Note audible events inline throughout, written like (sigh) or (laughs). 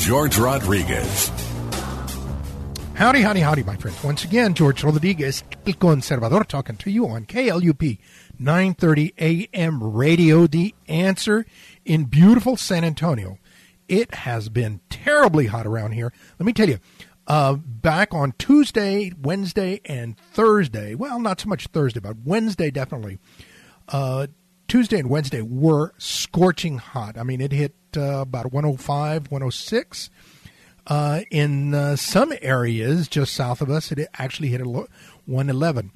George Rodriguez. Howdy, howdy, howdy, my friends. Once again, George Rodriguez, El Conservador, talking to you on KLUP 930 AM radio, The Answer in beautiful San Antonio. It has been terribly hot around here. Let me tell you, uh, back on Tuesday, Wednesday, and Thursday, well, not so much Thursday, but Wednesday definitely, uh, Tuesday and Wednesday were scorching hot. I mean, it hit uh, about 105, 106. Uh, in uh, some areas just south of us, it actually hit 111.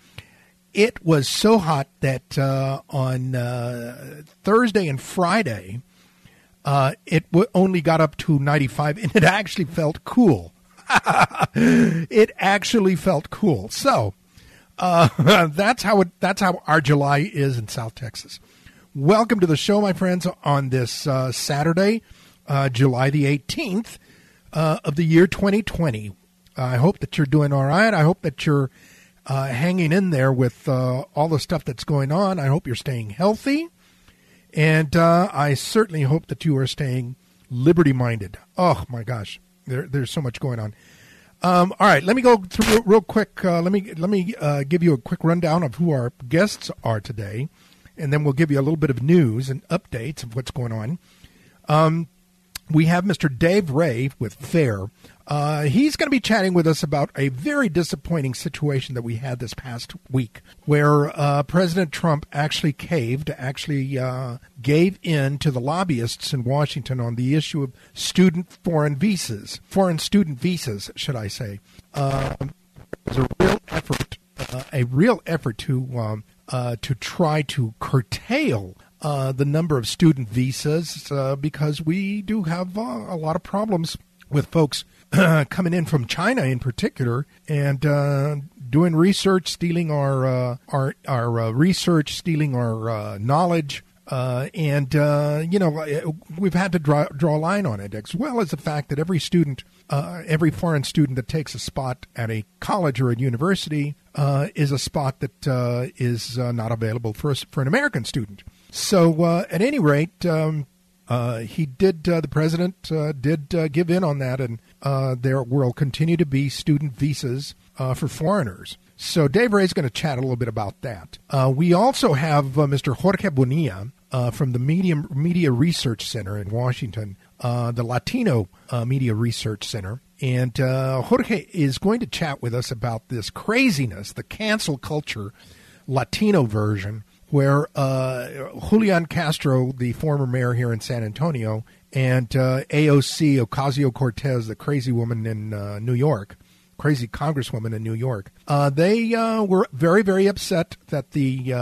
It was so hot that uh, on uh, Thursday and Friday, uh, it w- only got up to 95, and it actually felt cool. (laughs) it actually felt cool. So (laughs) that's how it, that's how our July is in South Texas. Welcome to the show, my friends, on this uh, Saturday, uh, July the 18th uh, of the year 2020. I hope that you're doing all right. I hope that you're uh, hanging in there with uh, all the stuff that's going on. I hope you're staying healthy. And uh, I certainly hope that you are staying liberty minded. Oh, my gosh. There, there's so much going on. Um, all right, let me go through real quick. let me let me give you a quick rundown of who our guests are today and then we'll give you a little bit of news and updates of what's going on. Um, we have Mr. Dave Ray with FAIR. Uh, he's going to be chatting with us about a very disappointing situation that we had this past week, where uh, President Trump actually caved, actually uh, gave in to the lobbyists in Washington on the issue of student foreign visas, foreign student visas, should I say. It was a real effort, uh, a real effort to um, uh, to try to curtail uh, the number of student visas uh, because we do have uh, a lot of problems with folks (clears throat) coming in from China in particular and uh, doing research, stealing our our our research, stealing our knowledge. and you know we've had to draw draw a line on it, as well as the fact that every student, every foreign student that takes a spot at a college or a university uh, is a spot that uh, is uh, not available for a, for an American student. So, uh, at any rate, um, uh, he did. Uh, the president did give in on that, and there will continue to be student visas for foreigners. So, Dave Ray is going to chat a little bit about that. we also have Mr. Jorge Bonilla from the Media Research Center in Washington, the Latino Media Research Center. And uh, Jorge is going to chat with us about this craziness, the cancel culture Latino version, where uh, Julian Castro, the former mayor here in San Antonio, and uh, AOC, Ocasio Cortez, the crazy woman in uh, New York, crazy congresswoman in New York, uh, they uh, were very, very upset that the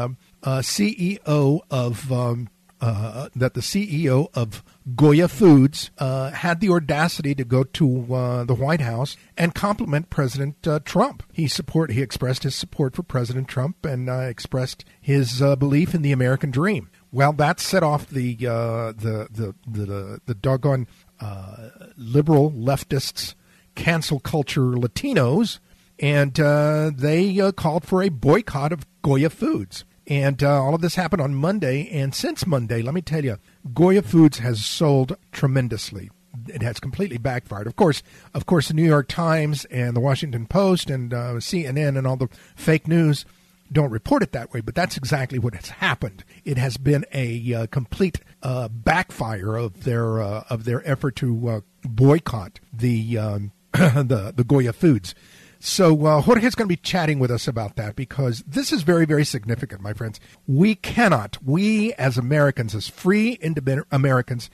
CEO of um, that the CEO of Goya Foods uh, had the audacity to go to uh, the White House and compliment President uh, Trump. He support he expressed his support for President Trump and uh, expressed his uh, belief in the American dream. Well, that set off the uh, the, the, the the doggone liberal leftists, cancel culture Latinos, and they called for a boycott of Goya Foods. And all of this happened on Monday. And since Monday, let me tell you, Goya Foods has sold tremendously. It has completely backfired. Of course, of course, the New York Times and the Washington Post and uh, CNN and all the fake news don't report it that way, but that's exactly what has happened. It has been a uh, complete uh, backfire of their uh, of their effort to uh, boycott the um, (clears throat) the the Goya Foods. So uh, Jorge is going to be chatting with us about that because this is very, very significant, my friends. We cannot, we as Americans, as free, independent Americans,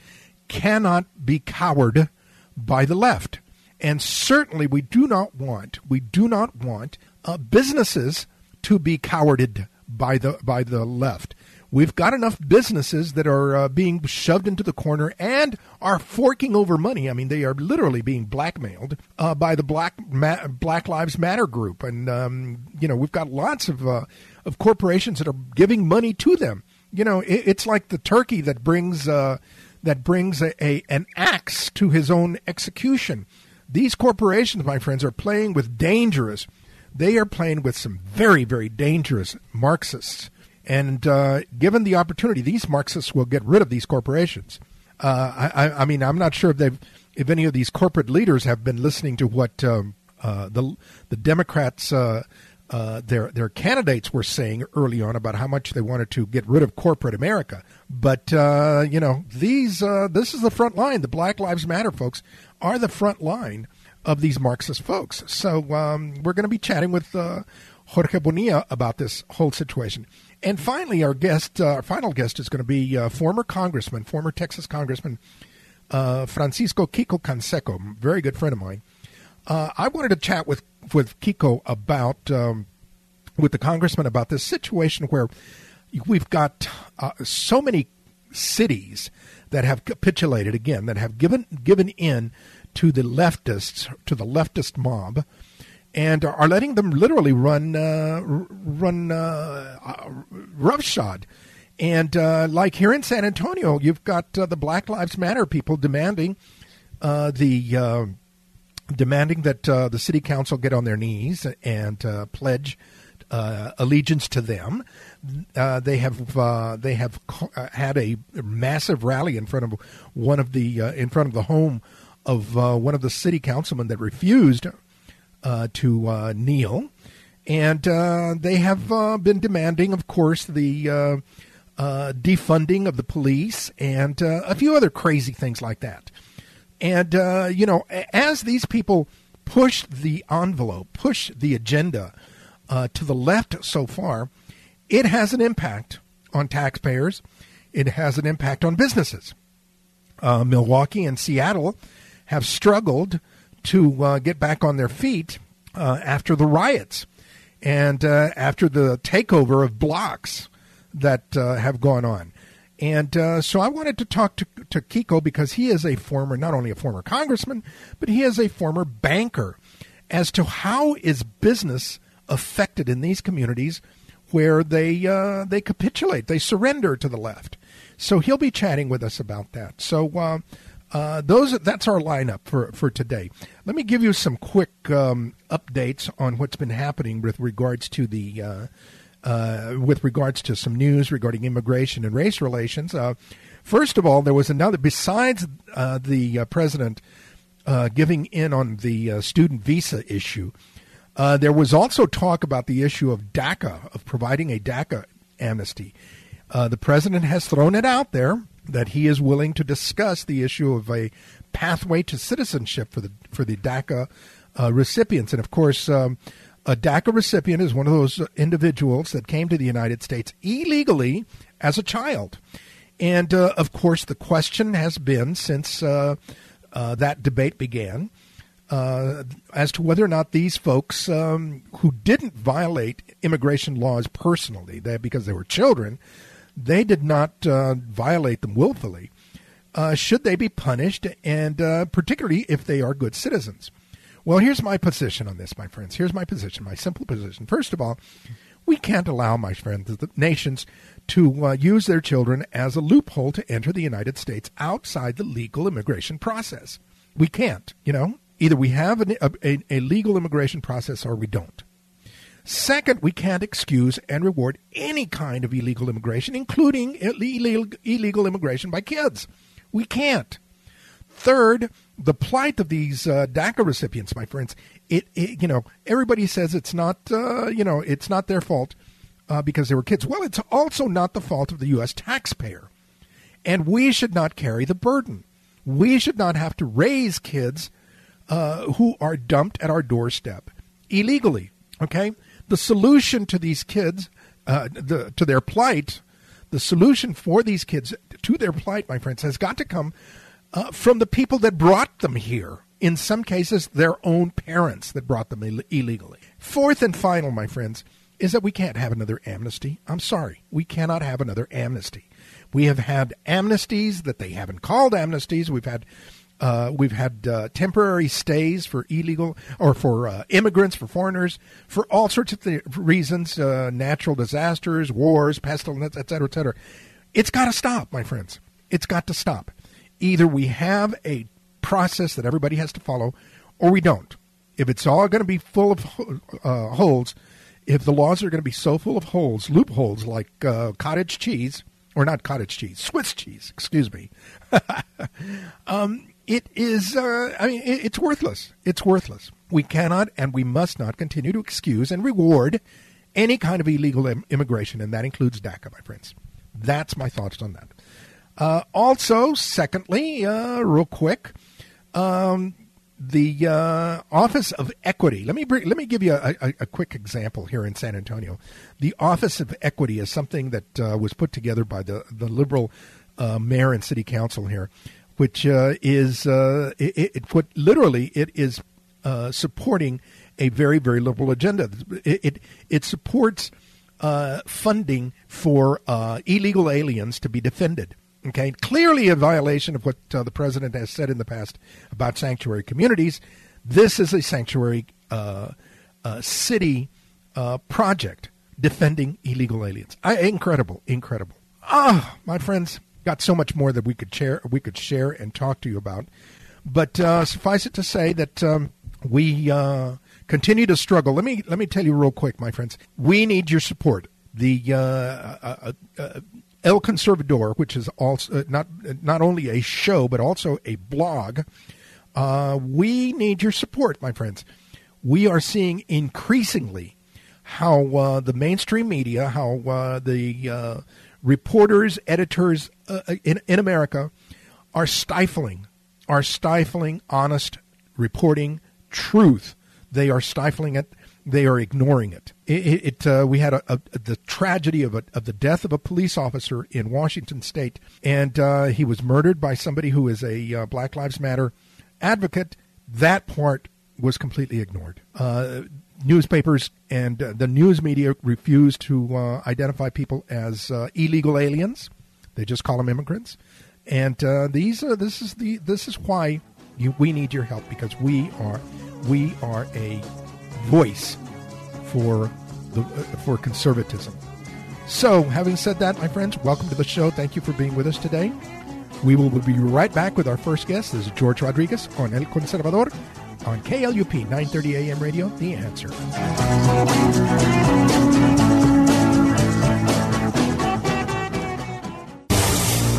cannot be cowered by the left. And certainly we do not want, we do not want uh, businesses to be cowarded by the by the left. We've got enough businesses that are uh, being shoved into the corner and are forking over money. I mean, they are literally being blackmailed uh, by the Black Ma- Black Lives Matter group, and um, you know we've got lots of uh, of corporations that are giving money to them. You know, it, it's like the turkey that brings uh, that brings a, a an axe to his own execution. These corporations, my friends, are playing with dangerous. They are playing with some very, very dangerous Marxists and uh, given the opportunity, these Marxists will get rid of these corporations. Uh, I, I, mean, I'm not sure if they've, if any of these corporate leaders have been listening to what um, uh, the the Democrats, uh, uh, their their candidates were saying early on about how much they wanted to get rid of corporate America. But uh, you know, these this is the front line. The Black Lives Matter folks are the front line of these Marxist folks. So um, we're going to be chatting with Jorge Bonilla about this whole situation. And finally, our guest, uh, our final guest, is going to be uh, former Congressman, former Texas Congressman uh, Francisco Quico Canseco, very good friend of mine. Uh, I wanted to chat with with Quico about um, with the congressman about this situation where we've got uh, so many cities that have capitulated again, that have given given in to the leftists, to the leftist mob and are letting them literally run uh, run uh, uh, roughshod. And uh, like here in San Antonio, you've got uh, the Black Lives Matter people demanding uh, the demanding that the city council get on their knees and pledge allegiance to them. they have they have had a massive rally in front of one of the in front of the home of one of the city councilmen that refused Uh, to uh, kneel. And uh, they have uh, been demanding, of course, the uh, defunding of the police and a few other crazy things like that. And, you know, as these people push the envelope, push the agenda to the left so far, it has an impact on taxpayers. It has an impact on businesses. Uh, Milwaukee and Seattle have struggled to uh, get back on their feet uh, after the riots and uh, after the takeover of blocks that uh, have gone on. And uh, so I wanted to talk to, to Quico because he is a former, not only a former congressman, but he is a former banker as to how is business affected in these communities where they uh, they capitulate, they surrender to the left. So he'll be chatting with us about that. So uh, uh, those that's our lineup for for today. Let me give you some quick um, updates on what's been happening with regards to the uh, uh, with regards to some news regarding immigration and race relations. Uh, first of all, there was another besides uh, the president giving in on the student visa issue. there was also talk about the issue of DACA, of providing a DACA amnesty. the president has thrown it out there that he is willing to discuss the issue of a pathway to citizenship for the for the DACA uh, recipients. And of course, um, a DACA recipient is one of those individuals that came to the United States illegally as a child. And uh, of course, the question has been since uh, uh that debate began uh, as to whether or not these folks um, who didn't violate immigration laws personally, they, because they were children, they did not uh, violate them willfully. Uh, should they be punished, and uh, particularly if they are good citizens? Well, here's my position on this, my friends. Here's my position, my simple position. First of all, we can't allow, my friends, the nations to uh, use their children as a loophole to enter the United States outside the legal immigration process. We can't, you know. Either we have an, a, a legal immigration process or we don't. Second, we can't excuse and reward any kind of illegal immigration, including illegal, immigration by kids. We can't. Third, the plight of these uh, DACA recipients, my friends, it, it, you know everybody says it's not uh, you know it's not their fault uh, because they were kids. Well, it's also not the fault of the U.S. taxpayer, and we should not carry the burden. We should not have to raise kids uh, who are dumped at our doorstep illegally. Okay, the solution to these kids, uh, the, to their plight, the solution for these kids to their plight, my friends, has got to come uh, from the people that brought them here. In some cases, their own parents that brought them Ill- illegally. Fourth and final, my friends, is that we can't have another amnesty. I'm sorry. We cannot have another amnesty. We have had amnesties that they haven't called amnesties. We've had uh, we've had uh, temporary stays for illegal or for uh, immigrants, for foreigners, for all sorts of th- reasons uh, natural disasters, wars, pestilence, et cetera, et cetera. It's got to stop, my friends. It's got to stop. Either we have a process that everybody has to follow, or we don't. If it's all going to be full of uh, holes, if the laws are going to be so full of holes, loopholes like uh, cottage cheese, or not cottage cheese, Swiss cheese, excuse me, (laughs) um, it is, uh, I mean, it, it's worthless. It's worthless. We cannot and we must not continue to excuse and reward any kind of illegal Im- immigration, and that includes DACA, my friends. That's my thoughts on that. Uh, also, secondly, uh, real quick, um, the uh, Office of Equity. Let me bring, let me give you a, a, a, quick example here in San Antonio. The Office of Equity is something that uh, was put together by the the liberal uh, mayor and city council here which uh, is uh, it, it, what literally it is uh, supporting a very very liberal agenda. It it, it supports uh, funding for uh, illegal aliens to be defended. Okay, clearly a violation of what uh, the president has said in the past about sanctuary communities. This is a sanctuary city project defending illegal aliens. I, incredible, incredible. Ah, my friends, got so much more that we could share we could share and talk to you about. But uh, suffice it to say that um, we uh, continue to struggle. Let me let me tell you real quick, my friends. We need your support. The uh, uh, uh El Conservador, which is also uh, not not only a show but also a blog. we need your support, my friends. We are seeing increasingly how the mainstream media, how the reporters, editors uh, uh, in, in America are stifling, are stifling honest reporting, truth. They are stifling it. They are ignoring it. It, it uh, we had a, a, the tragedy of, a, of the death of a police officer in Washington State, and uh, he was murdered by somebody who is a uh, Black Lives Matter advocate. That part was completely ignored. Uh, newspapers and uh, the news media refused to uh, identify people as uh, illegal aliens. They just call them immigrants. And uh, these are this is the this is why you, we need your help because we are we are a voice for the uh, for conservatism. So, having said that, my friends, welcome to the show. Thank you for being with us today. We will be right back with our first guest. This is George Rodriguez on El Conservador on KLUP 930 AM radio, The Answer.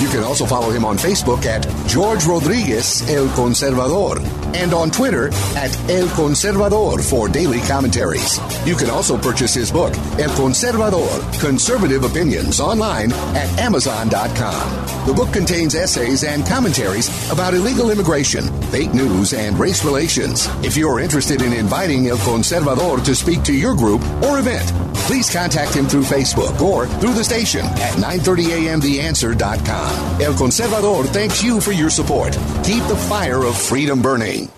You can also follow him on Facebook at George Rodriguez El Conservador and on Twitter at El Conservador for daily commentaries. You can also purchase his book, El Conservador Conservative Opinions, online at Amazon.com. The book contains essays and commentaries about illegal immigration, fake news, and race relations. If you are interested in inviting El Conservador to speak to your group or event, please contact him through Facebook or through the station at 930amtheanswer.com. El Conservador thanks you for your support. Keep the fire of freedom burning.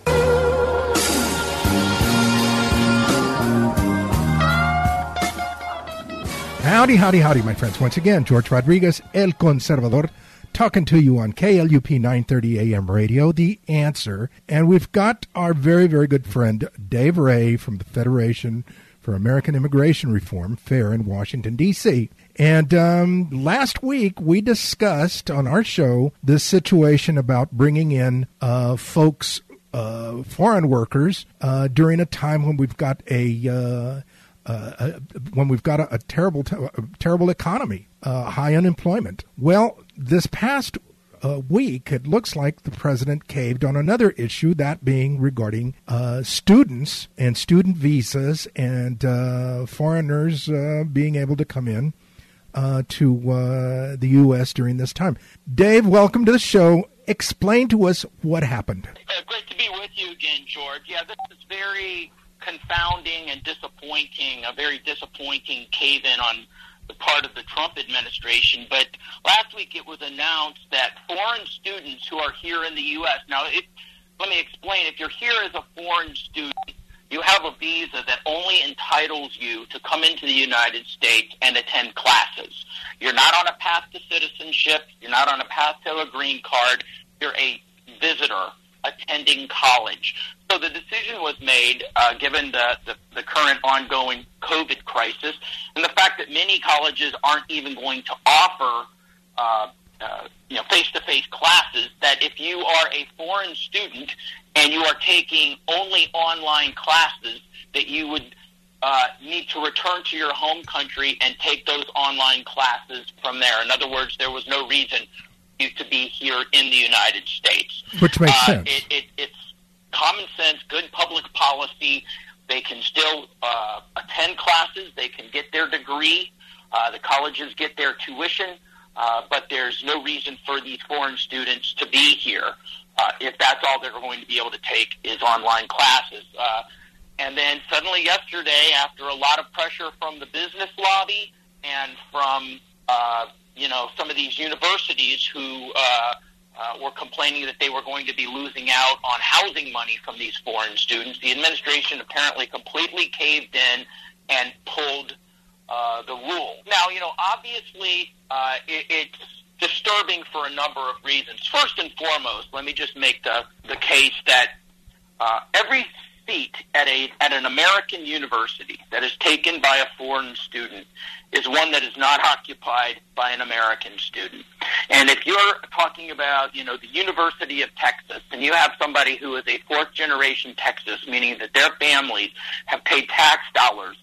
Howdy, howdy, howdy, my friends. Once again, George Rodriguez, El Conservador, talking to you on KLUP 930 AM radio, The Answer. And we've got our very, very good friend, Dave Ray from the Federation for American Immigration Reform, FAIR in Washington, D.C. And um, last week we discussed on our show this situation about bringing in uh, folks, uh, foreign workers, uh, during a time when we've got a uh, uh, when we've got a, a terrible, a terrible economy, uh, high unemployment. Well, this past uh, week, it looks like the president caved on another issue, that being regarding uh, students and student visas and uh, foreigners being able to come in uh, to uh, the U.S. during this time. Dave, welcome to the show. Explain to us what happened. Uh, great to be with you again, George. Yeah, this is very confounding and disappointing, a very disappointing cave in on the part of the Trump administration. But last week it was announced that foreign students who are here in the U.S. Now, it, let me explain. If you're here as a foreign student, you have a visa that only entitles you to come into the United States and attend classes. You're not on a path to citizenship. You're not on a path to a green card. You're a visitor attending college. So the decision was made, uh, given the, the, the current ongoing COVID crisis and the fact that many colleges aren't even going to offer uh, uh, you know, face-to-face classes, that if you are a foreign student and you are taking only online classes, that you would uh, need to return to your home country and take those online classes from there. In other words, there was no reason you to be here in the United States. Which makes uh, sense. It, it, it's common sense, good public policy. They can still uh, attend classes. They can get their degree. Uh, the colleges get their tuition. Uh, but there's no reason for these foreign students to be here uh, if that's all they're going to be able to take is online classes. Uh, and then suddenly yesterday, after a lot of pressure from the business lobby and from uh, you know some of these universities who uh, uh, were complaining that they were going to be losing out on housing money from these foreign students, the administration apparently completely caved in and pulled uh, the rule. Now, you know, obviously, uh, it, it's disturbing for a number of reasons. First and foremost, let me just make the the case that uh, every seat at a at an American university that is taken by a foreign student is one that is not occupied by an American student. And if you're talking about, you know, the University of Texas and you have somebody who is a fourth generation Texas, meaning that their families have paid tax dollars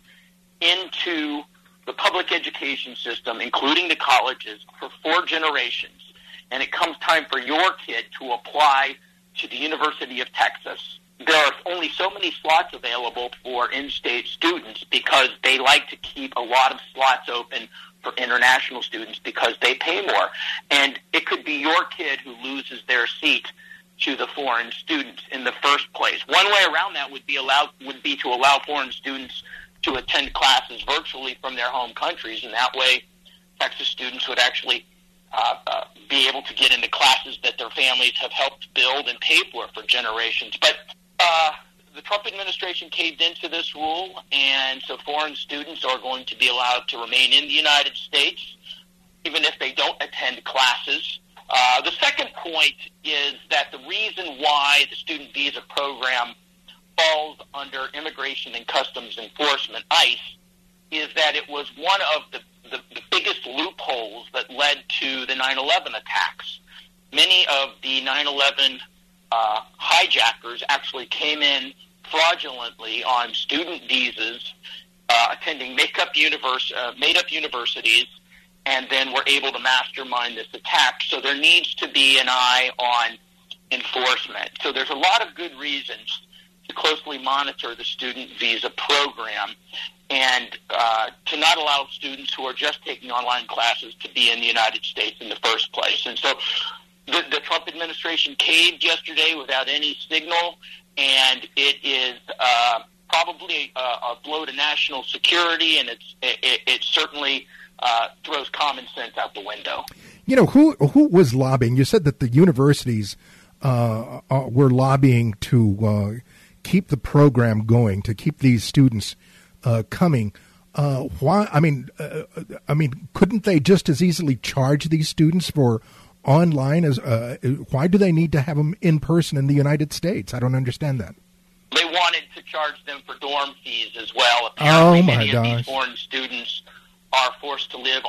into the public education system, including the colleges, for four generations, and it comes time for your kid to apply to the University of Texas, there are only so many slots available for in-state students because they like to keep a lot of slots open for international students because they pay more. And it could be your kid who loses their seat to the foreign students in the first place. One way around that would be allow would be to allow foreign students to attend classes virtually from their home countries, and that way Texas students would actually uh, uh, be able to get into classes that their families have helped build and pay for for generations. But uh, the Trump administration caved into this rule, and so foreign students are going to be allowed to remain in the United States, even if they don't attend classes. Uh, the second point is that the reason why the student visa program falls under Immigration and Customs Enforcement, ICE, is that it was one of the, the, the biggest loopholes that led to the 9-11 attacks. Many of the 9-11 uh, hijackers actually came in fraudulently on student visas, uh, attending make-up univers- uh, made-up universities, and then were able to mastermind this attack. So there needs to be an eye on enforcement. So there's a lot of good reasons closely monitor the student visa program and uh, to not allow students who are just taking online classes to be in the United States in the first place. And so the, the Trump administration caved yesterday without any signal, and it is uh, probably a, a blow to national security, and it's, it, it certainly uh, throws common sense out the window. You know, who, who was lobbying? You said that the universities uh, uh were lobbying to uh, keep the program going, to keep these students uh, coming. Uh, why? I mean, uh, I mean, couldn't they just as easily charge these students for online as? Uh, why do they need to have them in person in the United States? I don't understand that. They wanted to charge them for dorm fees as well. Apparently, oh my many gosh. of these foreign students are forced to live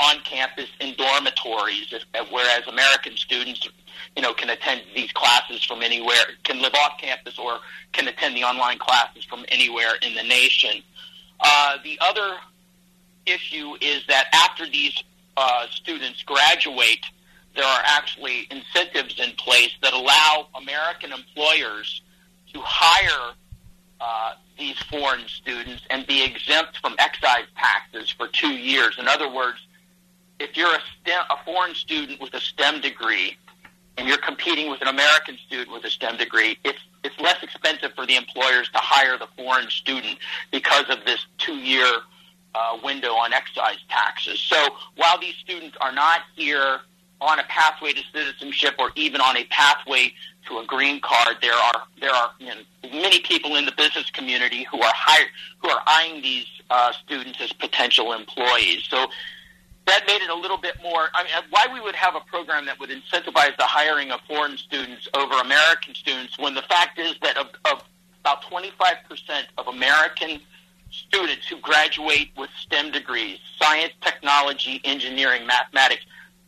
on campus in dormitories, whereas American students, you know, can attend these classes from anywhere, can live off campus or can attend the online classes from anywhere in the nation. Uh, the other issue is that after these uh, students graduate, there are actually incentives in place that allow American employers to hire uh, these foreign students and be exempt from excise taxes for two years. In other words, if you're a, STEM, a foreign student with a STEM degree and you're competing with an American student with a STEM degree, it's it's less expensive for the employers to hire the foreign student because of this two year uh, window on excise taxes. So while these students are not here on a pathway to citizenship or even on a pathway to a green card, there are there are you know, many people in the business community who are hire, who are eyeing these uh, students as potential employees. So that made it a little bit more. I mean, why we would have a program that would incentivize the hiring of foreign students over American students when the fact is that of, of about 25% of American students who graduate with STEM degrees, science, technology, engineering, mathematics,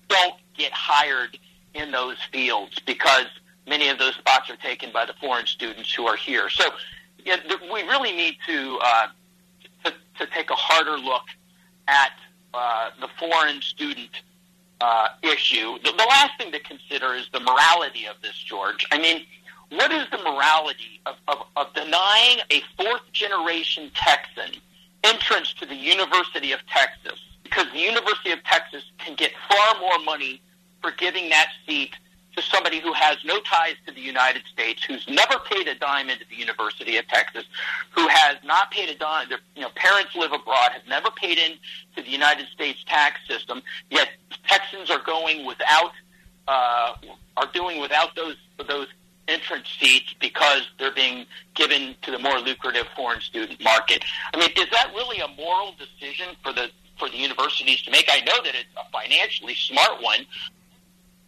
don't get hired in those fields because many of those spots are taken by the foreign students who are here. So yeah, we really need to, uh, to, to take a harder look at uh, the foreign student uh, issue. The, the last thing to consider is the morality of this, George. I mean, what is the morality of, of, of denying a fourth generation Texan entrance to the University of Texas? Because the University of Texas can get far more money for giving that seat to somebody who has no ties to the United States, who's never paid a dime into the University of Texas, who has not paid a dime. Their you know, parents live abroad, have never paid in to the United States tax system. Yet Texans are going without, uh, are doing without those those entrance seats because they're being given to the more lucrative foreign student market. I mean, is that really a moral decision for the for the universities to make? I know that it's a financially smart one,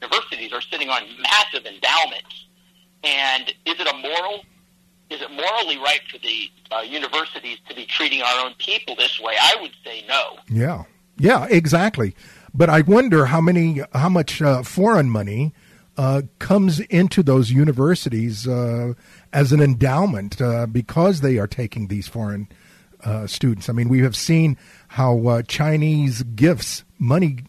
universities are sitting on massive endowments. And is it a moral? Is it morally right for the uh, universities to be treating our own people this way? I would say no. Yeah, yeah, exactly. But I wonder how many, how much uh, foreign money uh, comes into those universities uh, as an endowment uh, because they are taking these foreign uh, students. I mean, we have seen how Chinese gifts, money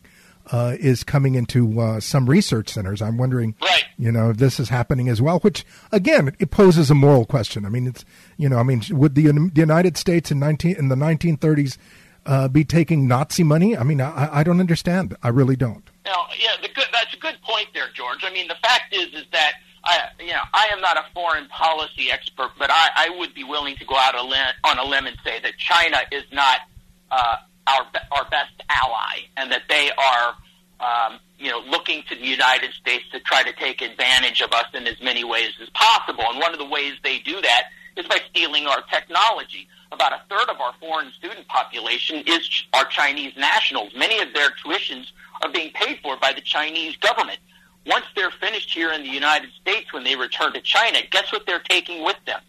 uh, is coming into uh, some research centers. I'm wondering, right. you know, if this is happening as well. Which again, it poses a moral question. I mean, it's you know, I mean, would the, the United States in nineteen in the 1930s uh, be taking Nazi money? I mean, I, I don't understand. I really don't. Now, yeah, good, that's a good point there, George. I mean, the fact is, is that I, you know, I am not a foreign policy expert, but I, I would be willing to go out on a limb and say that China is not. Uh, our our best ally, and that they are, um, you know, looking to the United States to try to take advantage of us in as many ways as possible. And one of the ways they do that is by stealing our technology. About a third of our foreign student population is our Chinese nationals. Many of their tuitions are being paid for by the Chinese government. Once they're finished here in the United States, when they return to China, guess what they're taking with them?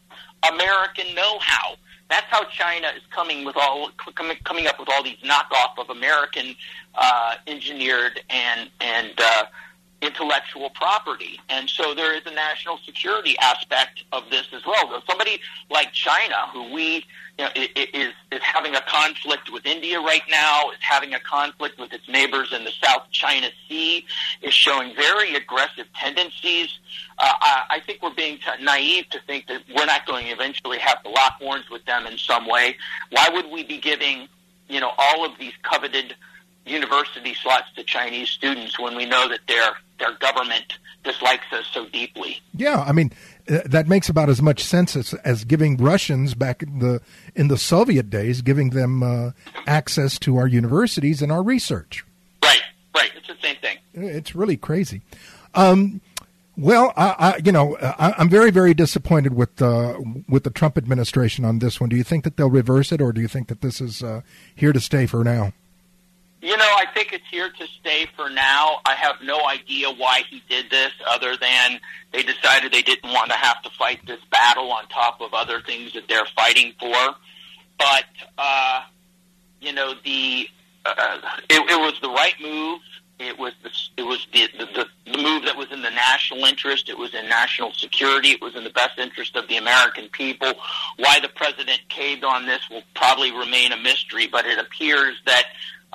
American know-how that's how China is coming with all coming up with all these knockoff of American uh, engineered and and uh, intellectual property. And so there is a national security aspect of this as well. So somebody like China, who we you know, is is having a conflict with India right now, is having a conflict with its neighbors in the South China Sea, is showing very aggressive tendencies. Uh, I, I think we're being t- naive to think that we're not going to eventually have to lock horns with them in some way. Why would we be giving, you know, all of these coveted university slots to Chinese students when we know that their their government dislikes us so deeply. Yeah, I mean uh, that makes about as much sense as, as giving Russians back in the in the Soviet days, giving them uh, access to our universities and our research. Right, right. It's the same thing. It's really crazy. Um, well, I, I, you know, I, am very, very disappointed with uh, with the Trump administration on this one. Do you think that they'll reverse it, or do you think that this is uh, here to stay for now? You know, I think it's here to stay for now. I have no idea why he did this other than they decided they didn't want to have to fight this battle on top of other things that they're fighting for. But, uh, you know, the, uh, it, it was the right move. It was the, it was the, the, the move that was in the national interest. It was in national security. It was in the best interest of the American people. Why the president caved on this will probably remain a mystery, but it appears that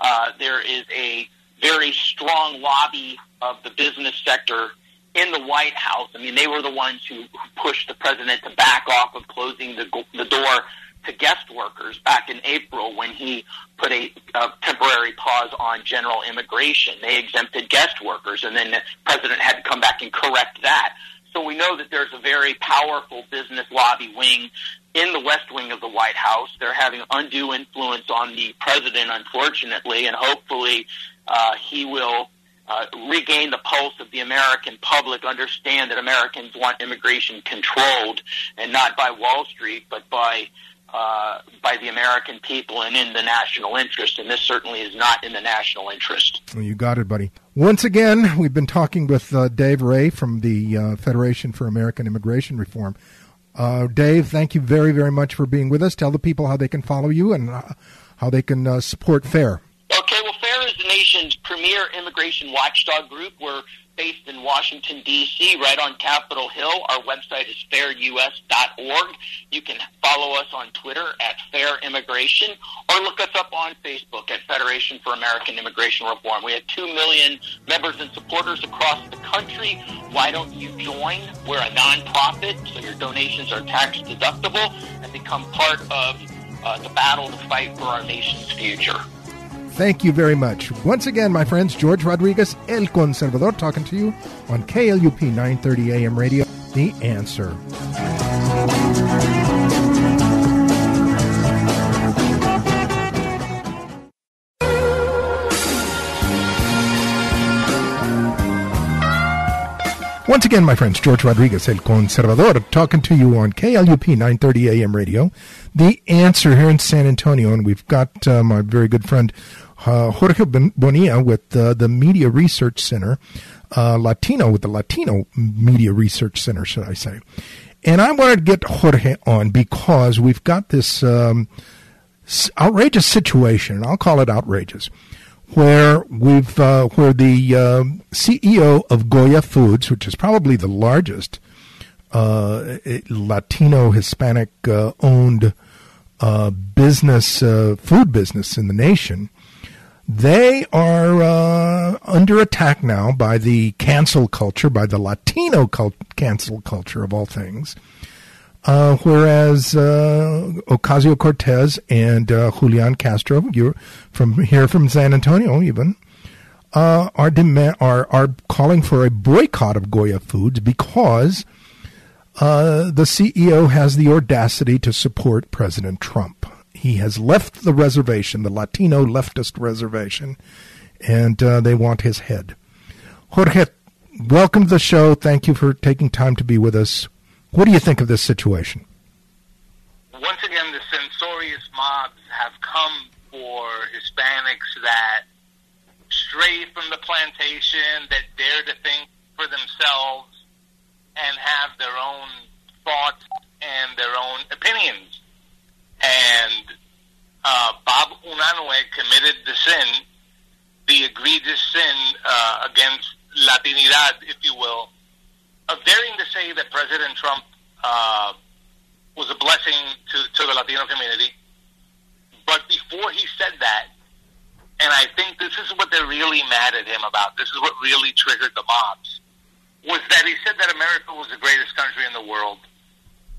uh, there is a very strong lobby of the business sector in the White House. I mean, they were the ones who, pushed the president to back off of closing the, the door to guest workers back in April when he put a, a temporary pause on general immigration. They exempted guest workers, and then the president had to come back and correct that. So we know that there's a very powerful business lobby wing in the West Wing of the White House. They're having undue influence on the president, unfortunately, and hopefully uh, he will uh, regain the pulse of the American public, understand that Americans want immigration controlled and not by Wall Street, but by uh, by the American people and in the national interest. And this certainly is not in the national interest. Well, you got it, buddy. Once again, we've been talking with uh, Dave Ray from the uh, Federation for American Immigration Reform. Uh, Dave, thank you very, very much for being with us. Tell the people how they can follow you and uh, how they can uh, support FAIR. Okay, well, FAIR is the nation's premier immigration watchdog group. We're based in Washington, D.C., right on Capitol Hill. Our website is fairus.org. You can follow us on Twitter at Fair Immigration or look us up on Facebook at Federation for American Immigration Reform. We have 2 million members and supporters across the country. Why don't you join? We're a nonprofit, so your donations are tax deductible and become part of uh, the battle to fight for our nation's future. Thank you very much. Once again, my friends, George Rodriguez, El Conservador, talking to you on KLUP 930 AM radio. The answer. Once again, my friends, George Rodriguez, El Conservador, talking to you on KLUP 930 AM radio. The answer here in San Antonio, and we've got uh, my very good friend uh, Jorge Bonilla with uh, the Media Research Center, uh, Latino with the Latino Media Research Center, should I say. And I wanted to get Jorge on because we've got this um, outrageous situation, and I'll call it outrageous where we've uh, where the uh, CEO of Goya Foods, which is probably the largest uh, Latino Hispanic uh, owned uh, business uh, food business in the nation, they are under attack now by the cancel culture, by the Latino cult- cancel culture of all things. Uh, whereas uh, Ocasio Cortez and uh, Julian Castro, you're from here from San Antonio, even uh, are demand are are calling for a boycott of Goya Foods because uh, the CEO has the audacity to support President Trump. He has left the reservation, the Latino leftist reservation, and uh, they want his head. Jorge, welcome to the show. Thank you for taking time to be with us. What do you think of this situation? Once again, the censorious mobs have come for Hispanics that stray from the plantation, that dare to think for themselves and have their own thoughts and their own opinions. And uh, Bob Unanue committed the sin, the egregious sin uh, against Latinidad, if you will, daring to say that President Trump uh, was a blessing to, to the Latino community. But before he said that, and I think this is what they're really mad at him about, this is what really triggered the mobs, was that he said that America was the greatest country in the world,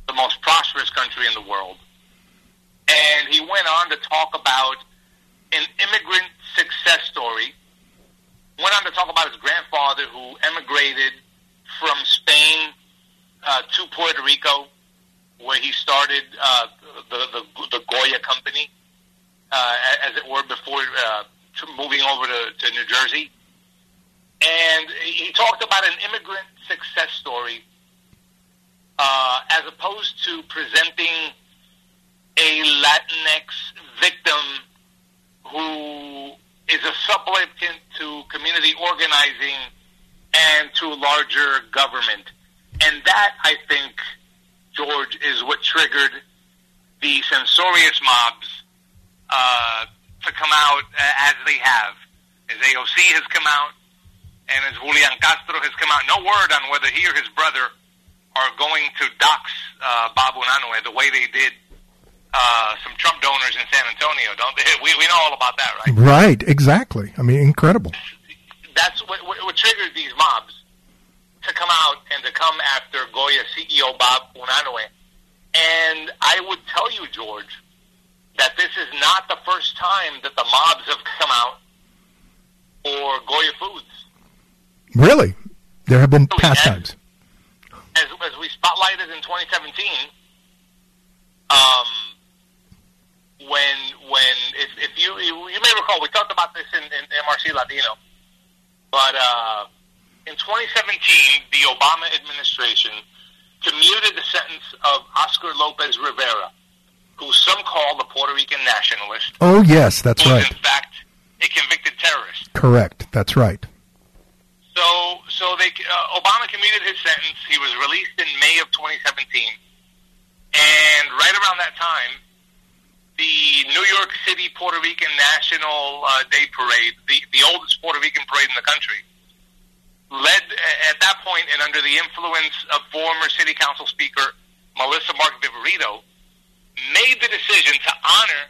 the most prosperous country in the world. And he went on to talk about an immigrant success story, went on to talk about his grandfather who emigrated from Spain uh, to Puerto Rico, where he started uh, the, the the Goya company, uh, as it were, before uh, moving over to, to New Jersey. And he talked about an immigrant success story, uh, as opposed to presenting a Latinx victim who is a supplicant to community organizing and to a larger government. And that, I think, George, is what triggered the censorious mobs uh, to come out uh, as they have. As AOC has come out, and as Julian Castro has come out, no word on whether he or his brother are going to dox uh, Bob Unanue the way they did uh, some Trump donors in San Antonio, don't they? (laughs) We, we know all about that, right? Right, exactly. I mean, incredible that's what, what, triggered these mobs to come out and to come after Goya CEO Bob Unanue. And I would tell you, George, that this is not the first time that the mobs have come out for Goya Foods. Really? There have been past times. as we spotlighted in 2017, um, when when if, if you, you you may recall we talked about this in, in MRC Latino, but uh, in 2017 the Obama administration commuted the sentence of Oscar Lopez Rivera, who some call the Puerto Rican nationalist. Oh yes, that's right. In fact, a convicted terrorist. Correct. That's right. So, so they uh, Obama commuted his sentence. He was released in May of 2017, and right around that time, the New York City Puerto Rican National uh, Day Parade, the the oldest Puerto Rican parade in the country, led at that point and under the influence of former City Council Speaker Melissa Mark Viverito, made the decision to honor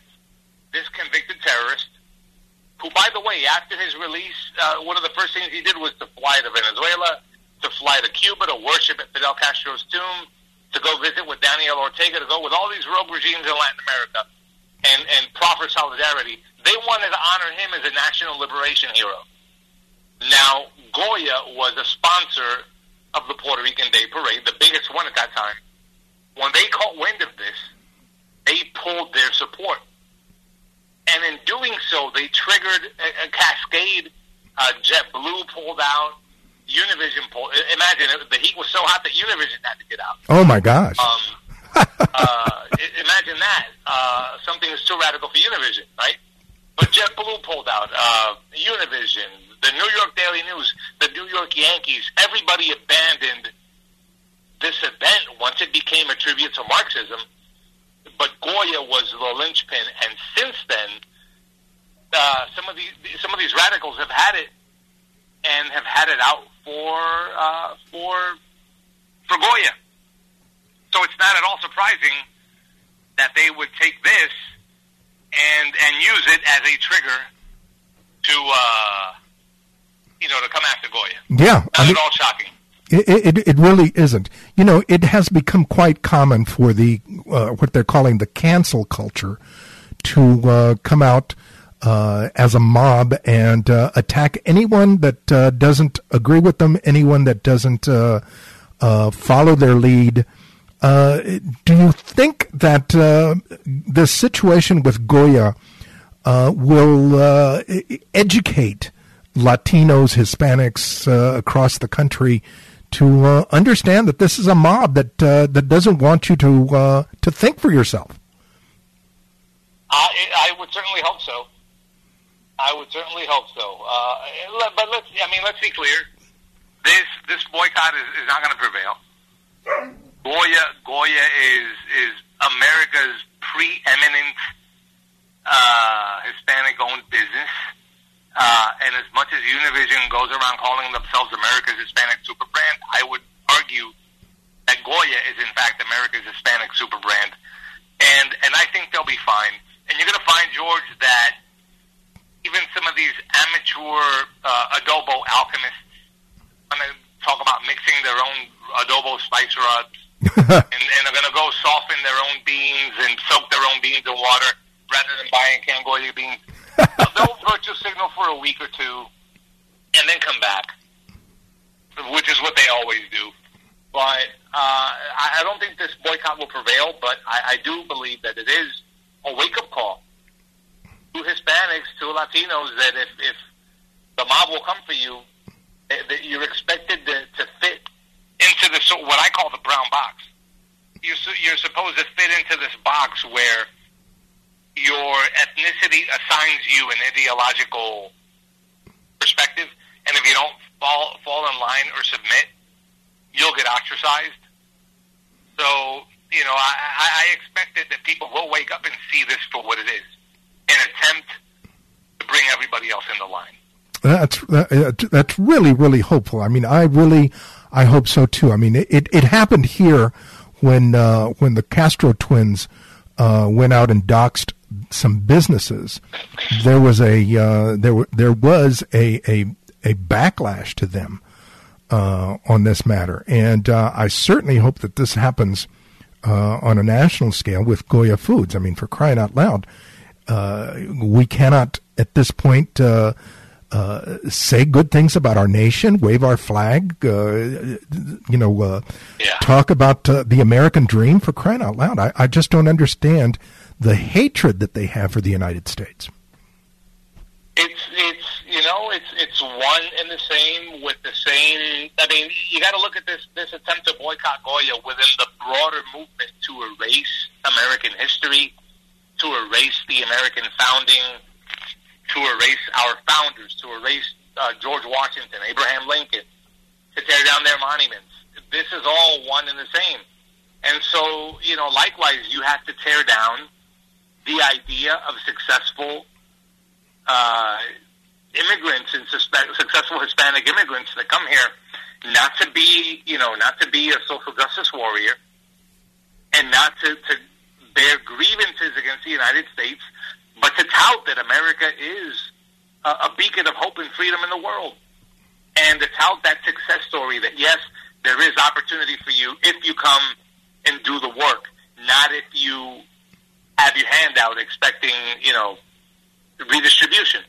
this convicted terrorist who, by the way, after his release, uh, one of the first things he did was to fly to Venezuela, to fly to Cuba, to worship at Fidel Castro's tomb, to go visit with Daniel Ortega, to go with all these rogue regimes in Latin America and, and proffer solidarity. They wanted to honor him as a national liberation hero. Now, Goya was a sponsor of the Puerto Rican Day Parade, the biggest one at that time. When they caught wind of this, they pulled their support and in doing so, they triggered a, a cascade. Uh, JetBlue pulled out. Univision pulled. Imagine the heat was so hot that Univision had to get out. Oh my gosh! Um, uh, imagine that. Uh, something is too radical for Univision, right? But JetBlue pulled out. Uh, Univision, the New York Daily News, the New York Yankees, everybody abandoned this event once it became a tribute to Marxism but Goya was the linchpin, and since then, uh, some of these some of these radicals have had it and have had it out for uh, for for Goya. So it's not at all surprising that they would take this and and use it as a trigger to uh, you know to come after Goya. Yeah, not I mean, at all shocking. It, it, it really isn't. You know, it has become quite common for the uh, what they're calling the cancel culture to uh, come out uh, as a mob and uh, attack anyone that uh, doesn't agree with them, anyone that doesn't uh, follow their lead. Do you think that the situation with Goya will educate Latinos, Hispanics across the country? to uh, understand that this is a mob that uh, that doesn't want you to uh, to think for yourself. I, I would certainly hope so. I would certainly hope so. Uh, but let's I mean let's be clear. This this boycott is, is not going to prevail. Goya Goya is is America's preeminent uh, Hispanic owned business. Uh, and as much as Univision goes around calling themselves America's Hispanic super brand, I would argue that Goya is in fact America's Hispanic super brand. And, and I think they'll be fine. And you're going to find, George, that even some of these amateur uh, adobo alchemists want to talk about mixing their own adobo spice rubs (laughs) and, and are going to go soften their own beans and soak their own beans in water rather than buying Goya beans they'll virtue signal for a week or two, and then come back, which is what they always do. But uh, I don't think this boycott will prevail. But I, I do believe that it is a wake up call to Hispanics, to Latinos, that if, if the mob will come for you, that you're expected to, to fit into this what I call the brown box. You're, you're supposed to fit into this box where your ethnicity assigns you an ideological perspective, and if you don't fall fall in line or submit, you'll get ostracized. So, you know, I, I expected that people will wake up and see this for what it is, an attempt to bring everybody else into line. That's that, that's really really hopeful. I mean, I really I hope so too. I mean, it it happened here when uh, when the Castro twins uh, went out and doxed some businesses, there was a uh, there there was a, a a backlash to them uh, on this matter, and uh, I certainly hope that this happens uh, on a national scale with Goya Foods. I mean, for crying out loud, we cannot at this point. Uh, say good things about our nation, wave our flag, uh, you know, uh, Yeah. talk about uh, the American dream for crying out loud. I, I just don't understand the hatred that they have for the United States. It's it's you know it's it's one and the same with the same. I mean, you got to look at this this attempt to boycott Goya within the broader movement to erase American history, to erase the American founding, to erase our founders, to erase uh, George Washington, Abraham Lincoln, to tear down their monuments. This is all one and the same. And so, you know, likewise, you have to tear down the idea of successful uh, immigrants and suspe- successful Hispanic immigrants that come here, not to be, you know, not to be a social justice warrior, and not to, to bear grievances against the United States, but to tout that America is a, a beacon of hope and freedom in the world, and to tout that success story that yes, there is opportunity for you if you come and do the work, not if you have your hand out expecting, you know, redistribution.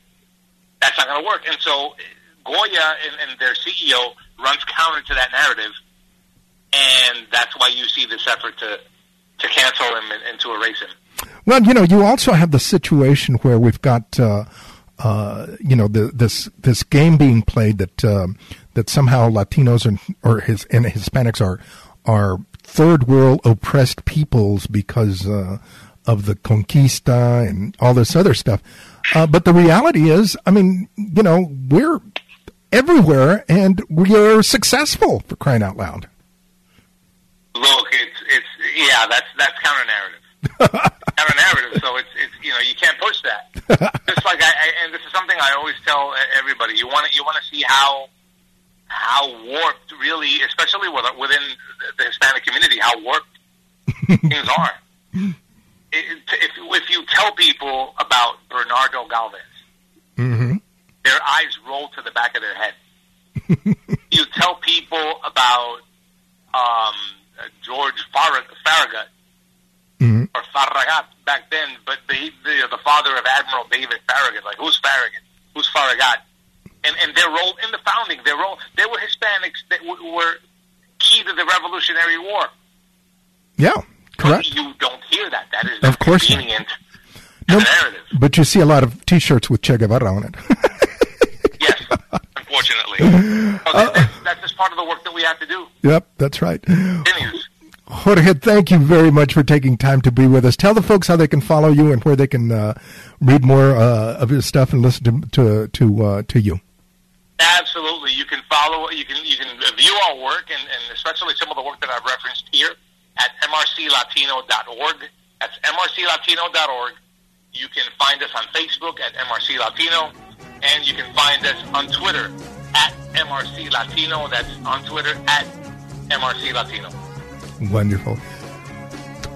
That's not going to work. And so Goya and, and their CEO runs counter to that narrative, and that's why you see this effort to to cancel him and, and to erase him. Well, you know, you also have the situation where we've got, uh, uh, you know, the, this this game being played that um, that somehow Latinos and or his and Hispanics are are third world oppressed peoples because uh, of the conquista and all this other stuff. Uh, but the reality is, I mean, you know, we're everywhere and we are successful for crying out loud. Look, it's it's yeah, that's that's counter narrative. (laughs) counter narrative. So it's it's you know you can't push that. (laughs) Just like I, I and this is something I always tell everybody. You want to you want to see how how warped really, especially with, within the Hispanic community, how warped (laughs) things are. It, if if you tell people about Bernardo Galvez, Mm-hmm. their eyes roll to the back of their head. you tell people about um, George Farrag- Farragut Mhm. or Farragut back then, but the, the the father of Admiral David Farragut. Like who's Farragut? Who's Farragut? And and their role in the founding, their role, they were Hispanics that w- were key to the Revolutionary War. Yeah, correct. But you don't hear that. That is Of course convenient narrative. But you see a lot of T-shirts with Che Guevara on it. (laughs) Yes, unfortunately. (laughs) So that- that's, that's just part of the work that we have to do. yep, that's right. Continues. Jorge, thank you very much for taking time to be with us. Tell the folks how they can follow you and where they can uh, read more uh, of your stuff and listen to to to, uh, to you. Absolutely. You can follow, you can you can view our work, and, and especially some of the work that I've referenced here at mrclatino.org. That's mrclatino.org. You can find us on Facebook at MRC Latino, and you can find us on Twitter at MRC Latino. That's on Twitter at MRC Latino. Wonderful.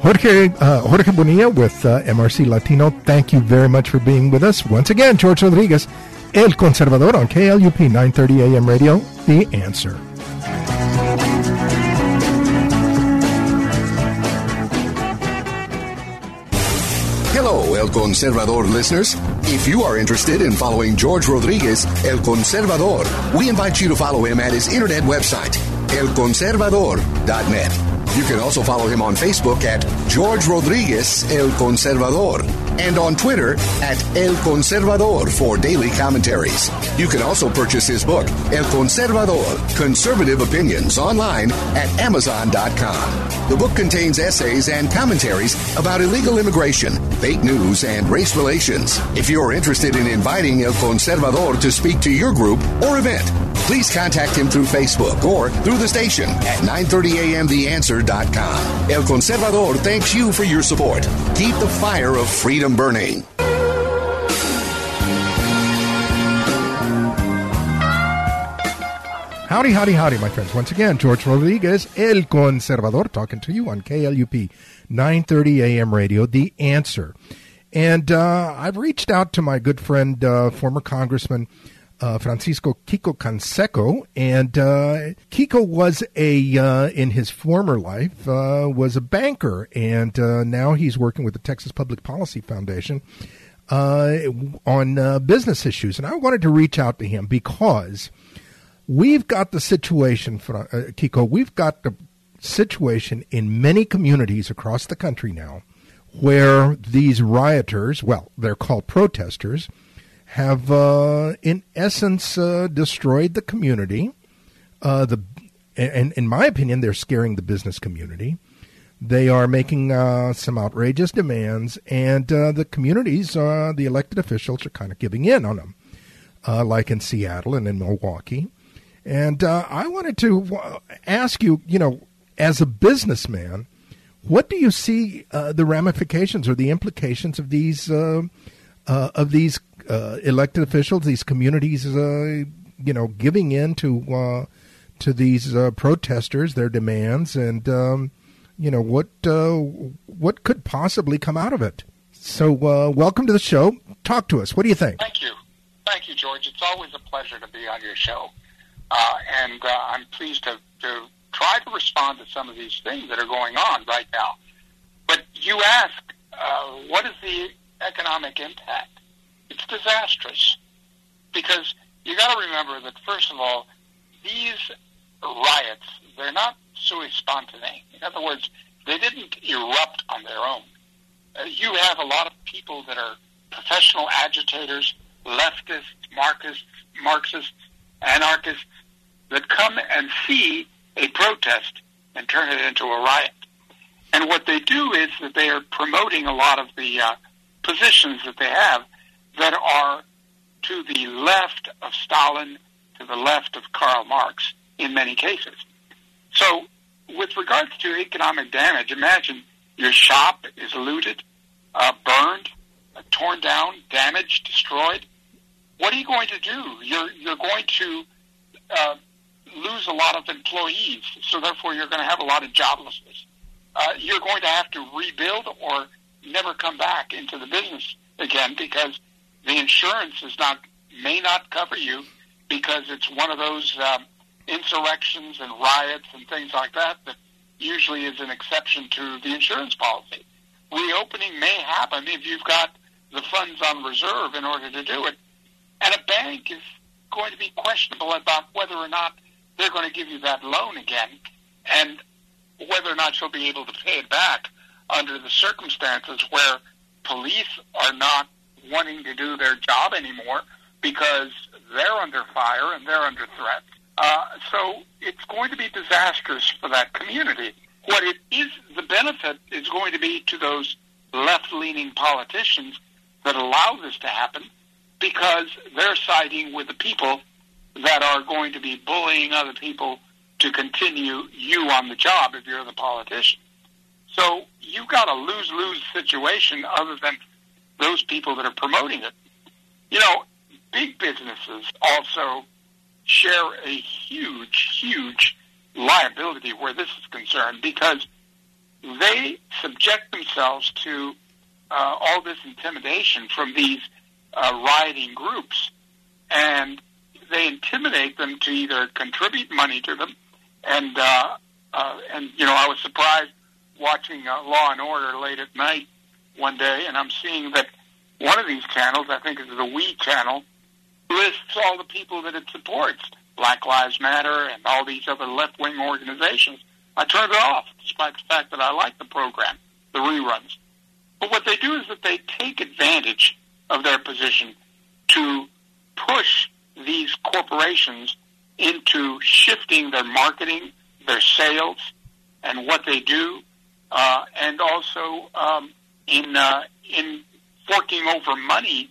Jorge uh, Jorge Bonilla with uh, MRC Latino. Thank you very much for being with us once again. George Rodriguez, El Conservador on KLUP 930 AM radio. The answer. Hello, El Conservador listeners. If you are interested in following George Rodriguez, El Conservador, we invite you to follow him at his internet website, elconservador.net. You can also follow him on Facebook at George Rodriguez El Conservador and on Twitter at El Conservador for daily commentaries. You can also purchase his book, El Conservador Conservative Opinions, online at Amazon.com. The book contains essays and commentaries about illegal immigration, fake news, and race relations. If you're interested in inviting El Conservador to speak to your group or event, please contact him through Facebook or through the station at 930amtheanswer.com. El Conservador thanks you for your support. Keep the fire of freedom burning. Howdy, howdy, howdy, my friends. Once again, George Rodriguez, El Conservador, talking to you on KLUP 930 AM radio, The Answer. And uh, I've reached out to my good friend, uh, former Congressman uh, Francisco Quico Canseco, and uh, Quico was a, uh, in his former life, uh, was a banker, and uh, now he's working with the Texas Public Policy Foundation uh, on business issues. And I wanted to reach out to him because we've got the situation, Quico, we've got the situation in many communities across the country now where these rioters, well, they're called protesters, have uh, in essence uh, destroyed the community. Uh, the and in my opinion, they're scaring the business community. They are making uh, some outrageous demands, and uh, the communities, uh, the elected officials, are kind of giving in on them, like in Seattle and in Milwaukee. And I wanted to ask you, you know, as a businessman, what do you see the ramifications or the implications of these uh, of these uh, elected officials, these communities, uh, you know, giving in to uh, to these protesters, their demands, and um, you know what what could possibly come out of it? So, welcome to the show. Talk to us. What do you think? Thank you, thank you, George. It's always a pleasure to be on your show, and I'm pleased to, to try to respond to some of these things that are going on right now. But you ask, uh, what is the economic impact? Disastrous because you got to remember that first of all, these riots they're not sui spontanea. In other words, they didn't erupt on their own. Uh, you have a lot of people that are professional agitators, leftists, Marxists, Marxists, anarchists that come and see a protest and turn it into a riot. And what they do is that they are promoting a lot of the uh, positions that they have that are to the left of Stalin, to the left of Karl Marx in many cases. So, with regards to economic damage, imagine your shop is looted, uh, burned, uh, torn down, damaged, destroyed. What are you going to do? You're you're going to uh, lose a lot of employees, so therefore you're going to have a lot of joblessness. Uh, you're going to have to rebuild or never come back into the business again because the insurance is not may not cover you because it's one of those um, insurrections and riots and things like that that usually is an exception to the insurance policy. Reopening may happen if you've got the funds on reserve in order to do it. And a bank is going to be questionable about whether or not they're going to give you that loan again, and whether or not you'll be able to pay it back under the circumstances where police are not wanting to do their job anymore because they're under fire and they're under threat. Uh, so it's going to be disastrous for that community. What it is, the benefit is going to be to those left-leaning politicians that allow this to happen because they're siding with the people that are going to be bullying other people to continue you on the job if you're the politician. So you've got a lose lose situation other than those people that are promoting it. You know, big businesses also share a huge, huge liability where this is concerned because they subject themselves to uh, all this intimidation from these uh, rioting groups. And they intimidate them to either contribute money to them, and uh, uh, and you know I was surprised watching uh, Law and Order late at night one day, and I'm seeing that one of these channels, I think is the We channel, lists all the people that it supports, Black Lives Matter and all these other left wing organizations. I turned it off, despite the fact that I like the program, the reruns. But what they do is that they take advantage of their position to push these corporations into shifting their marketing, their sales, and what they do, uh, and also um, in uh, in forking over money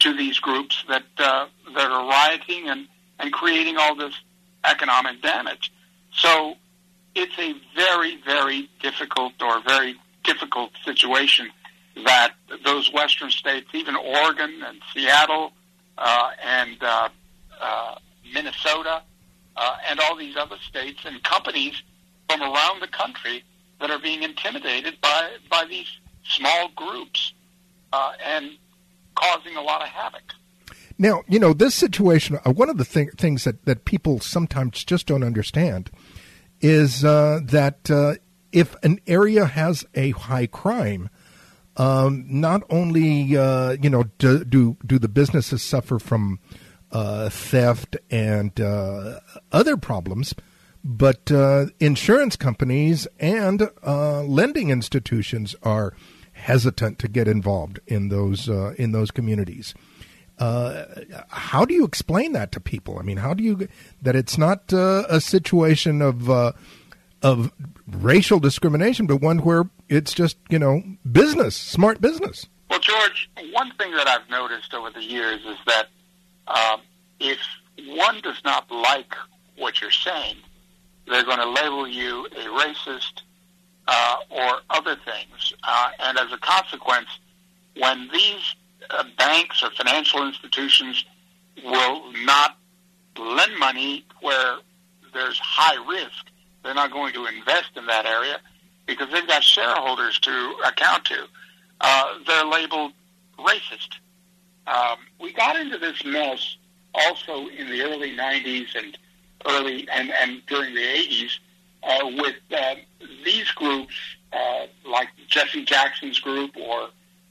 to these groups that uh, that are rioting and and creating all this economic damage. So it's a very very difficult or very difficult situation that those western states, even Oregon and Seattle uh, and uh, uh, Minnesota, uh, and all these other states and companies from around the country that are being intimidated by by these small groups uh, and causing a lot of havoc. Now, you know, this situation, uh, one of the th- things that, that people sometimes just don't understand is uh, that uh, if an area has a high crime, um, not only uh, you know do, do do the businesses suffer from uh, theft and other problems, but insurance companies and lending institutions are hesitant to get involved in those uh, in those communities. how do you explain that to people? I mean, how do you that it's not a situation of of racial discrimination, but one where it's just, you know, business, smart business. Well, George, one thing that I've noticed over the years is that um, if one does not like what you're saying, they're going to label you a racist uh, or other things. Uh, and as a consequence, when these uh, banks or financial institutions will not lend money where there's high risk, they're not going to invest in that area because they've got shareholders to account to. Uh, they're labeled racist. Um, we got into this mess also in the early 90s and early and, and during the 80s uh, with uh, these groups uh, like Jesse Jackson's group or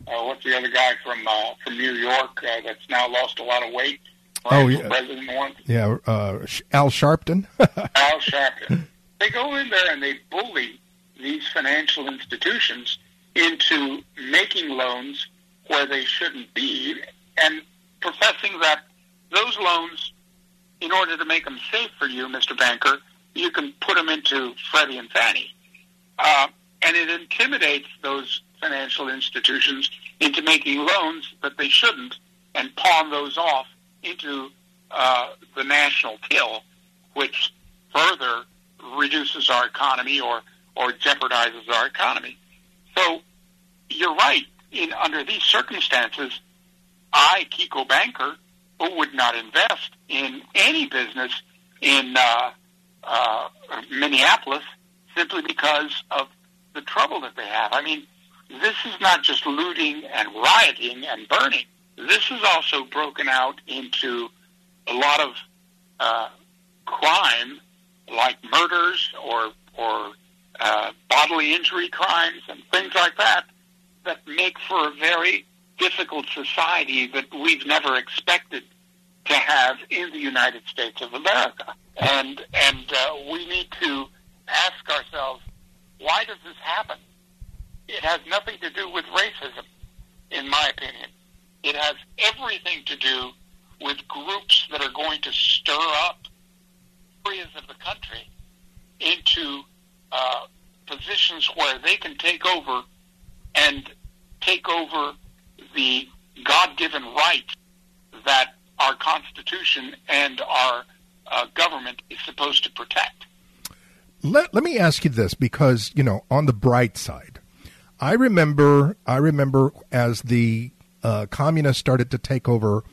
uh, what's the other guy from uh, from New York uh, that's now lost a lot of weight. Oh yeah, president one. Yeah, uh, Al Sharpton. (laughs) Al Sharpton. They go in there and they bully these financial institutions into making loans where they shouldn't be and professing that those loans, in order to make them safe for you, Mr. Banker, you can put them into Freddie and Fannie. Uh, and it intimidates those financial institutions into making loans that they shouldn't and pawn those off into uh, the national till, which further reduces our economy or, or jeopardizes our economy. So you're right. In under these circumstances, I, Quico Banker, would not invest in any business in uh, uh, Minneapolis simply because of the trouble that they have. I mean, this is not just looting and rioting and burning. This is also broken out into a lot of uh, crime like murders or or uh, bodily injury crimes and things like that that make for a very difficult society that we've never expected to have in the United States of America. And and uh, we need to ask ourselves, why does this happen? It has nothing to do with racism, in my opinion. It has everything to do with groups that are going to stir up areas of the country into uh, positions where they can take over and take over the God-given right that our Constitution and our uh, government is supposed to protect. Let, let me ask you this because you know on the bright side i remember i remember as the uh, communists started to take over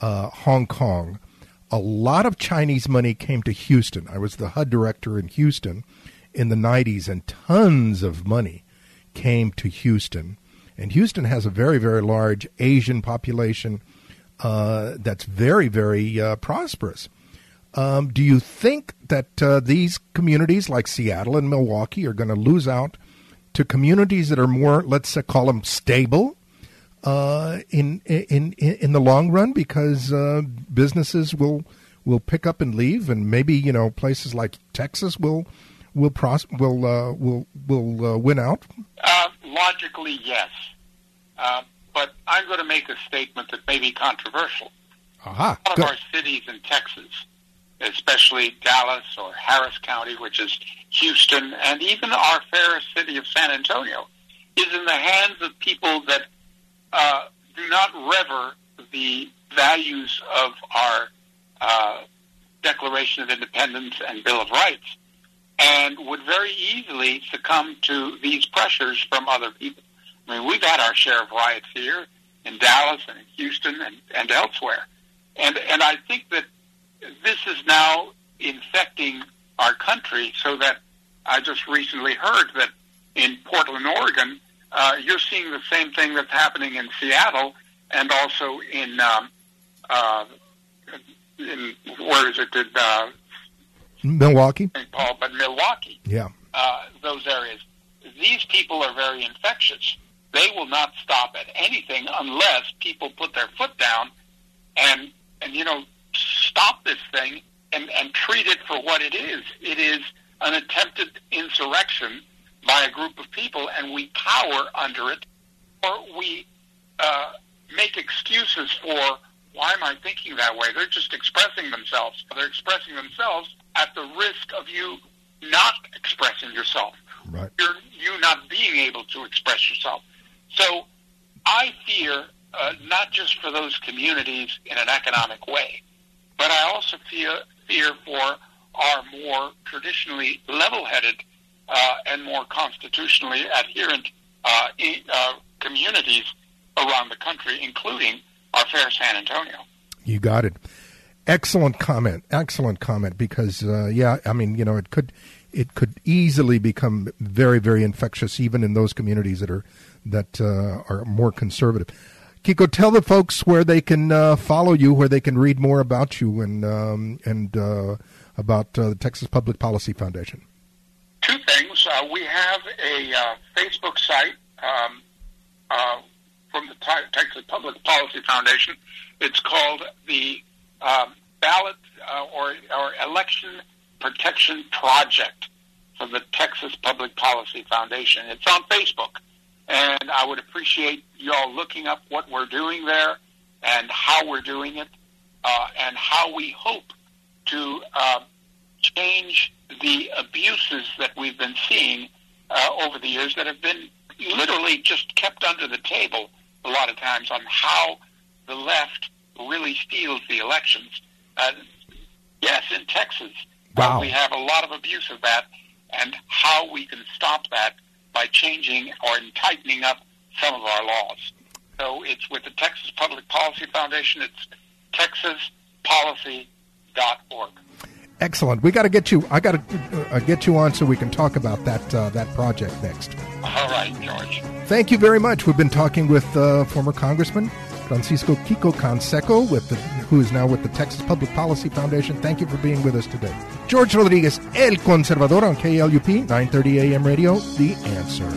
uh, hong kong a lot of Chinese money came to Houston. I was the HUD director in Houston in the 90s, and tons of money came to Houston. And Houston has a very, very large Asian population uh, that's very, very uh, prosperous. Um, do you think that uh, these communities like Seattle and Milwaukee are going to lose out to communities that are more, let's call them stable, uh, in, in in the long run because uh, businesses will will pick up and leave, and maybe you know places like Texas will will pros- will uh, will will win out. Logically, yes, but I'm going to make a statement that may be controversial. Aha, a lot of our cities in Texas, especially Dallas or Harris County, which is Houston, and even our fair city of San Antonio, is in the hands of people that uh, do not rever the values of our uh, Declaration of Independence and Bill of Rights, and would very easily succumb to these pressures from other people. I mean, we've had our share of riots here in Dallas and in Houston and, and elsewhere, and and I think that this is now infecting our country, so that I just recently heard that in Portland, Oregon, uh, you're seeing the same thing that's happening in Seattle and also in, um, uh, in where is it? Uh, Milwaukee. St. Paul, but Milwaukee. Yeah. Uh, those areas. These people are very infectious, they will not stop at anything unless people put their foot down and and you know stop this thing and, and treat it for what it is. It is an attempted insurrection by a group of people, and we cower under it, or we uh, make excuses for why am I thinking that way? They're just expressing themselves. They're expressing themselves at the risk of you not expressing yourself. Right. You're you not being able to express yourself. So I fear uh, not just for those communities in an economic way, but I also fear fear for our more traditionally level-headed uh, and more constitutionally adherent uh, e- uh, communities around the country, including our fair San Antonio. You got it. Excellent comment. Excellent comment. Because uh, yeah, I mean, you know, it could it could easily become very, very infectious, even in those communities that are that uh, are more conservative. Quico, tell the folks where they can uh, follow you, where they can read more about you, and um, and uh, about uh, the Texas Public Policy Foundation. Two things. Uh, we have a uh, Facebook site um, from the Te- Texas Public Policy Foundation. It's called the Ballot or, or Election Protection Project from the Texas Public Policy Foundation. It's on Facebook. And I would appreciate y'all looking up what we're doing there and how we're doing it uh, and how we hope to uh, change the abuses that we've been seeing uh, over the years that have been literally just kept under the table a lot of times on how the left really steals the elections. Uh, yes, in Texas, Wow. uh, we have a lot of abuse of that, and how we can stop that by changing or tightening up some of our laws. So it's with the Texas Public Policy Foundation. It's texaspolicy.org. Excellent. We got to get you. I got to uh, get you on so we can talk about that uh, that project next. All right, George. Thank you very much. We've been talking with uh, former Congressman Francisco Quico Canseco, with the, who is now with the Texas Public Policy Foundation. Thank you for being with us today. George Rodriguez, El Conservador on KLUP 930 AM radio. The answer.